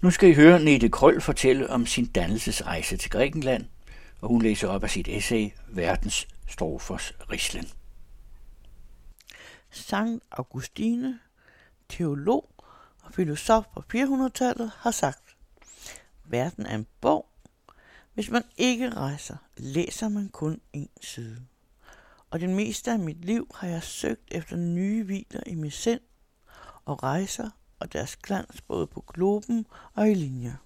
Nu skal I høre Nete Krøll fortælle om sin dannelsesrejse til Grækenland, og hun læser op af sit essay Verdens Strofers Rislen. Sankt Augustine, teolog og filosof på 400-tallet, har sagt, verden er en bog. Hvis man ikke rejser, læser man kun en side. Og det meste af mit liv har jeg søgt efter nye hviler i mig sind og rejser og deres glans både på globen og i linjer.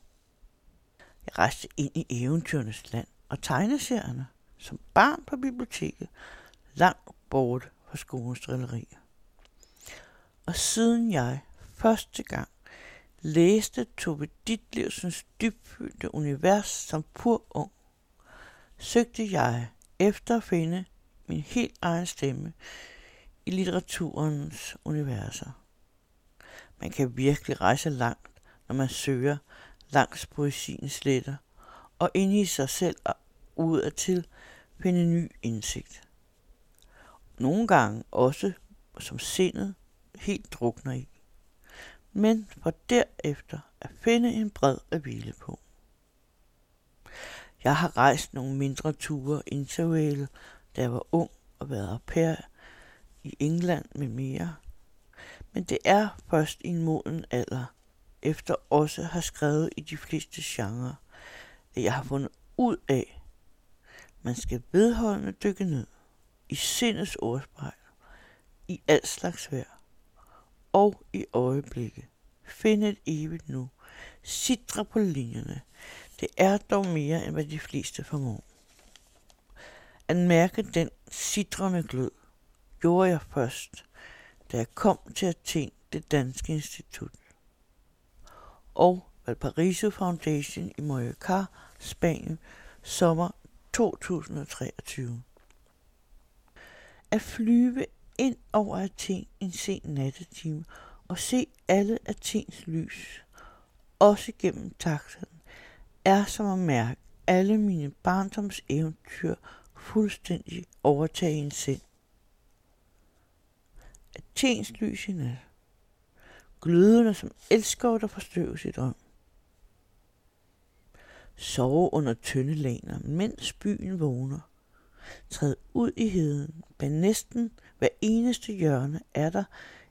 Jeg rejste ind i eventyrenes land og tegneserierne som barn på biblioteket, langt bort fra skolens drillerier. Og siden jeg første gang læste Tove Ditlevsens dybfyldte univers som pur ung, søgte jeg efter at finde min helt egen stemme i litteraturens universer. Man kan virkelig rejse langt, når man søger langs poesiens sletter, og ind i sig selv og ud af til finde ny indsigt. Nogle gange også som sindet helt drukner i. Men for derefter at finde en bred at hvile på. Jeg har rejst nogle mindre ture interrail, da jeg var ung og været au pair i England med mere. Men det er først i en moden alder, efter også har skrevet i de fleste genrer, at jeg har fundet ud af, man skal vedholdende dykke ned i sindets ordspejl, i alt slags vejr og i øjeblikke. Finde et evigt nu. Sidre på linjerne. Det er dog mere, end hvad de fleste formår. At mærke den sidrende glød, gjorde jeg først, da jeg kom til Athen, det danske institut. Og Valparaiso Foundation i Mallorca, Spanien, sommer 2023. At flyve ind over Athen en sen nattetime og se alle Athens lys, også gennem taxaen, er som at mærke alle mine barndoms eventyr fuldstændig overtage en sind. Athens lys i nat. Glødende som elsker, der forstøves i drøm. Sove under tynde laner, mens byen vågner. Træd ud i heden. Bag næsten hver eneste hjørne er der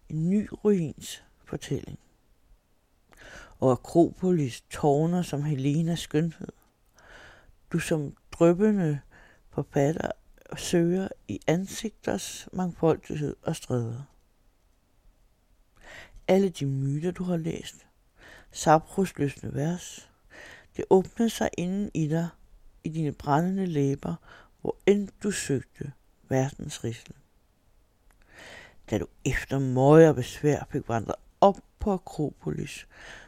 en ny ruins fortælling. Og Akropolis tårner som Helenas skønhed. Du som drøbende forfatter søger i ansigters mangfoldighed og stræder. Alle de myter, du har læst, Sapros løsne vers, det åbnede sig inden i dig, i dine brændende læber, hvor end du søgte verdens risle. Da du efter møje og besvær fik vandret op på Akropolis,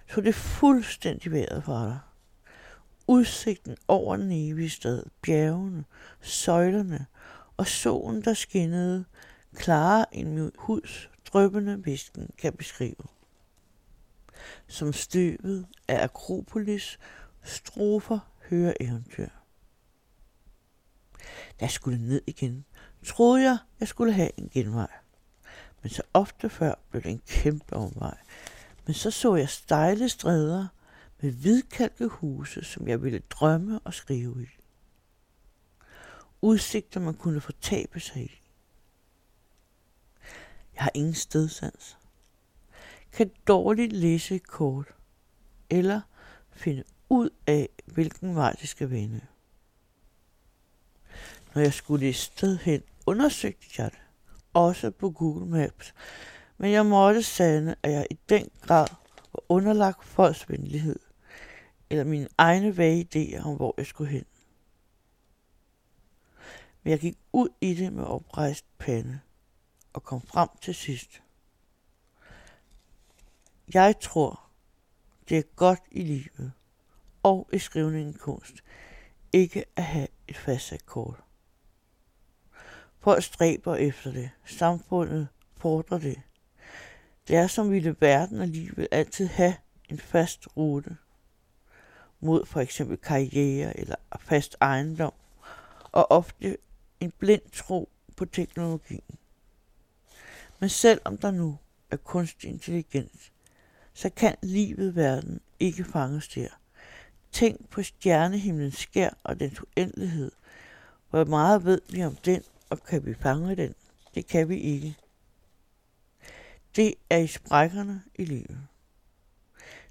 så det fuldstændig vejret for dig. Udsigten over den evige stad, bjergene, søjlerne og solen, der skinnede, klarere end min huds drøbende visken kan beskrive. Som støvet af Akropolis strofer hører eventyr. Da jeg skulle ned igen, troede jeg, jeg skulle have en genvej. Men så ofte før blev det en kæmpe omvej. Men så så jeg stejle stræder med hvidkalkede huse, som jeg ville drømme og skrive i. Udsigter, man kunne fortabe sig i. Jeg har ingen stedsans. Kan dårligt læse et kort, eller finde ud af, hvilken vej det skal vende. Når jeg skulle et sted hen, undersøgte jeg det, også på Google Maps, men jeg måtte sande, at jeg i den grad var underlagt folks venlighed, eller mine egne vage idéer om, hvor jeg skulle hen. Men jeg gik ud i det med oprejst pande og kom frem til sidst. Jeg tror, det er godt i livet og i skrivningen kunst ikke at have et fastsat kort. Folk stræber efter det. Samfundet fordrer det. Det er som ville verden alligevel altid have en fast rute mod for eksempel karriere eller fast ejendom, og ofte en blind tro på teknologien. Men selvom der nu er kunstig intelligens, så kan livet verden ikke fanges der. Tænk på stjernehimlens skær og dens uendelighed. Hvor meget ved vi om den, og kan vi fange den? Det kan vi ikke. Det er i sprækkerne i livet.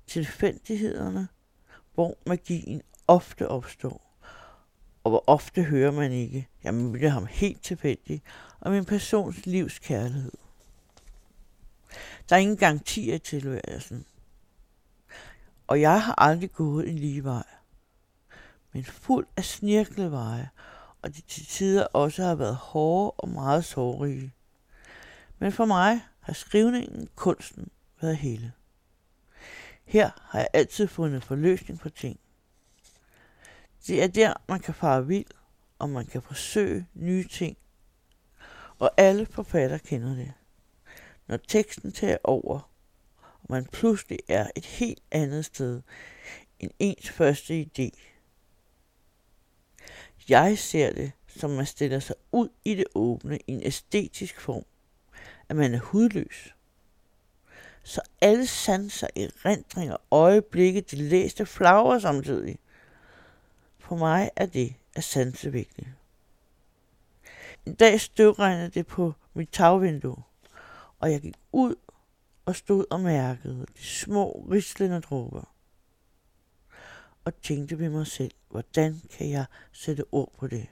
Tilfældighederne, hvor magien ofte opstår. Og hvor ofte hører man ikke, jeg mødte ham helt tilfældigt, om en persons livs kærlighed. Der er ingen garanti i tilværelsen. Og jeg har aldrig gået en lige vej. Men fuld af snirklede veje, og de til tider også har været hårde og meget sårige. Men for mig har skrivningen, kunsten, været hele. Her har jeg altid fundet forløsning på ting. Det er der, man kan fare vild, og man kan forsøge nye ting. Og alle forfatter kender det. Når teksten tager over, og man pludselig er et helt andet sted end ens første idé. Jeg ser det, som man stiller sig ud i det åbne i en æstetisk form, at man er hudløs. Så alle sanser, erindringer, øjeblikke, de læste flagrer samtidig. For mig er det at sanse vigtigt. En dag støvregnede det på mit tagvindue, og jeg gik ud og stod og mærkede de små rislende dråber. Og tænkte ved mig selv, hvordan kan jeg sætte ord på det?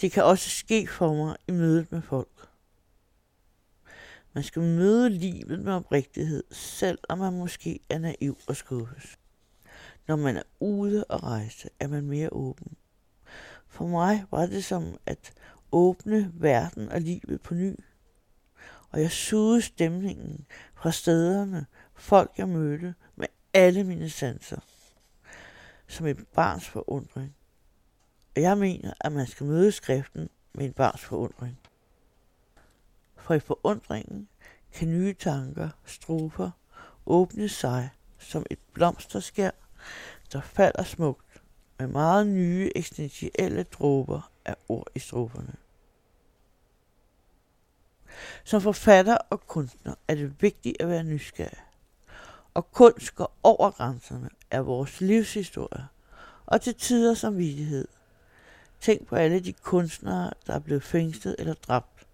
Det kan også ske for mig i mødet med folk. Man skal møde livet med oprigtighed, selvom man måske er naiv og skuffes. Når man er ude og rejse, er man mere åben. For mig var det som at åbne verden og livet på ny. Og jeg sugede stemningen fra stederne, folk jeg mødte, med alle mine sanser. Som et barns forundring. Og jeg mener, at man skal møde skriften med en barns forundring. For i forundringen kan nye tanker, strofer, åbne sig som et blomsterskær, der falder smukt med meget nye eksistentielle dråber af ord i stroferne. Som forfatter og kunstner er det vigtigt at være nysgerrig. Og kunst går over grænserne af vores livshistorie, og til tider som vidighed. Tænk på alle de kunstnere, der er blevet fængslet eller dræbt.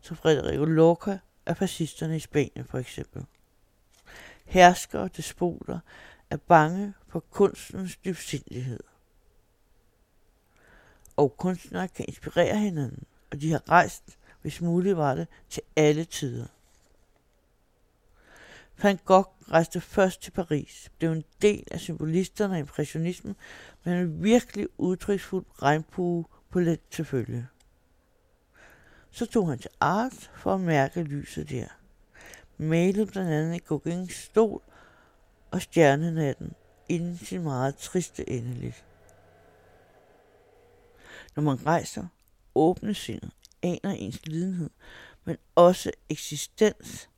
Som Frederico Lorca af fascisterne i Spanien for eksempel. Herskere og despoter er bange for kunstens dybsindighed. Og kunstnere kan inspirere hinanden, og de har rejst, hvis muligt var det, til alle tider. Van Gogh rejste først til Paris, blev en del af symbolisterne og impressionismen, men en virkelig udtryksfuld regnbue på let til følge. Så tog han til Art for at mærke lyset der. Malede blandt andet i Gauguins stol og stjernenatten inden sin meget triste endeligt. Når man rejser, åbne sindet, aner ens lidenhed, men også eksistens,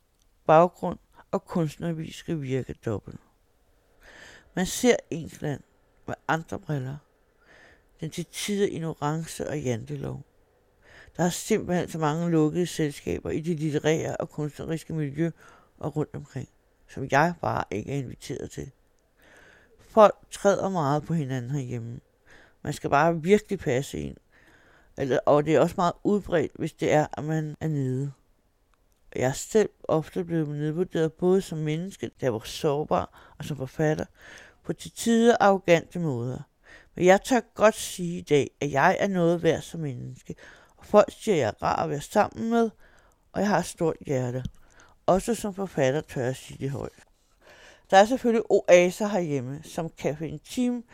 baggrund og kunstneriske virke dobbelt. Man ser ens land med andre briller, den til tider ignorance og jantelov. Der er simpelthen så mange lukkede selskaber i det litterære og kunstneriske miljø og rundt omkring, som jeg bare ikke er inviteret til. Folk træder meget på hinanden herhjemme. Man skal bare virkelig passe ind. Eller, og det er også meget udbredt, hvis det er, at man er nede. Jeg er selv ofte blevet nedvurderet både som menneske, der var sårbar, og som forfatter, på til tider arrogante måder. Men jeg tør godt sige i dag, at jeg er noget værd som menneske, og folk siger, at jeg er rar at være sammen med, og jeg har et stort hjerte. Også som forfatter tør jeg sige det højt. Der er selvfølgelig oaser herhjemme, som Café Intim,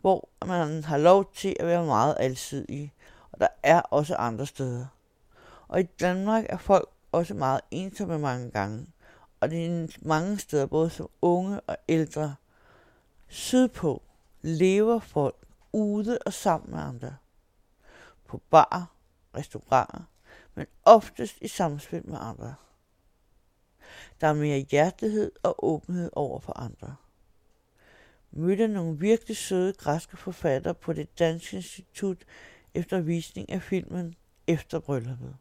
hvor man har lov til at være meget alsidig. Og der er også andre steder. Og i Danmark er folk også meget ensomme mange gange. Og det er mange steder, både som unge og ældre. Sydpå lever folk ude og sammen med andre. På bar, restauranter, men oftest i samspil med andre. Der er mere hjertelighed og åbenhed over for andre. Mødte nogle virkelig søde græske forfattere på det Danske Institut efter visning af filmen Efter brylluppet.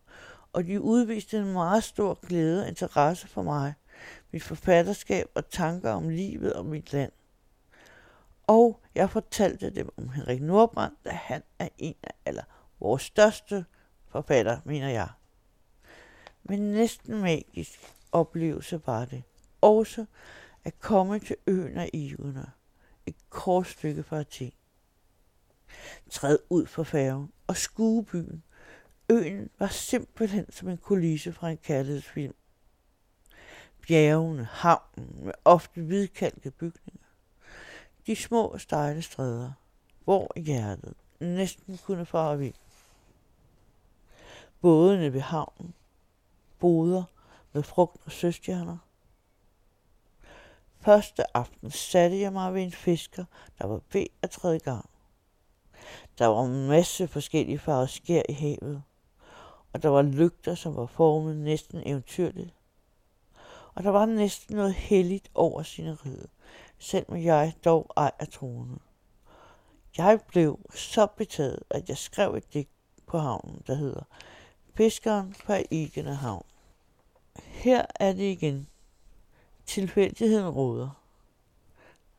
Og de udviste en meget stor glæde og interesse for mig, mit forfatterskab og tanker om livet og mit land. Og jeg fortalte dem om Henrik Nordbrand, da han er en af eller vores største forfatter, mener jeg. Men næsten magisk oplevelse var det. Også at komme til øen af Iverne, et kort stykke fra Athen træde ud på færgen og skue byen. Øen var simpelthen som en kulisse fra en kærlighedsfilm. Bjergene, havnen med ofte hvidkalkede bygninger. De små stejle stræder, hvor hjertet næsten kunne fare vild. Bådene ved havnen, boder med frugt og søstjerner. Første aften satte jeg mig ved en fisker, der var ved at træde i gang. Der var en masse forskellige farver skær i havet, og der var lygter, som var formet næsten eventyrligt. Og der var næsten noget helligt over sine ride, selvom jeg dog ej er troende. Jeg blev så betaget, at jeg skrev et digt på havnen, der hedder Fiskeren på Igende Havn. Her er det igen. Tilfældigheden råder.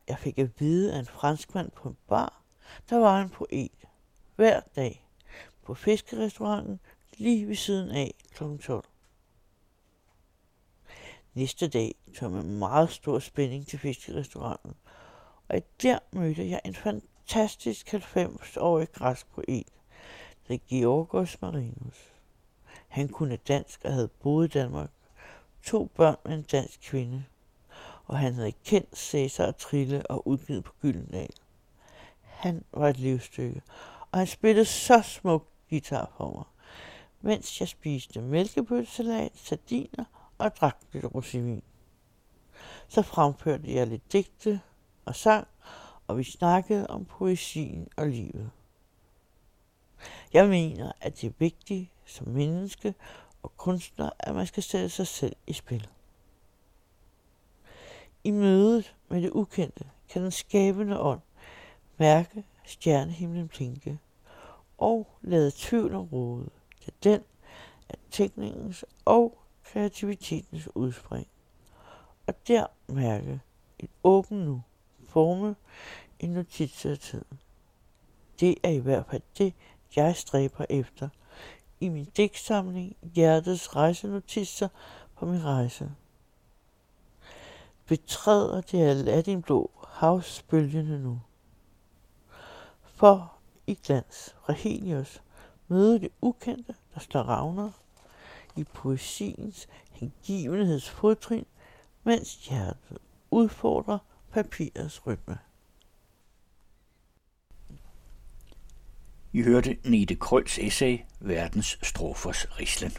Jeg fik at vide af en franskmand på en bar, der var en poet. Hver dag på fiskerestauranten lige ved siden af kl. 12. Næste dag tog jeg med meget stor spænding til fiskerestauranten, og der mødte jeg en fantastisk 90-årig græsk poet, der Georgos Marinus. Han kunne dansk og havde boet i Danmark. To børn med en dansk kvinde. Og han havde kendt Cæsar og Trille og udgivet på Gyldendal. Han var et livsstykke, og han spillede så smuk guitar for mig, mens jeg spiste mælkebøttesalat, sardiner og drak lidt rosévin. Så fremførte jeg lidt digte og sang, og vi snakkede om poesien og livet. Jeg mener, at det er vigtigt som menneske og kunstner, at man skal sætte sig selv i spil. I mødet med det ukendte kan den skabende ånd mærke stjernehimlen blinke og lade tvivlen råde. Det den af tænkningens og kreativitetens udspring. Og der mærke et åben nu, forme en notits af tiden. Det er i hvert fald det, jeg stræber efter i min digtsamling Hjertets rejsenotitser på min rejse. Betræder det Aladdin-blå havsbølgende nu. For i glans fra Helios møde det ukendte, der står ravner i poesiens hengivenhedsfodtrin, mens hjertet udfordrer papirets rytme. I hørte Nete Krølls essay Verdens strofers rislen.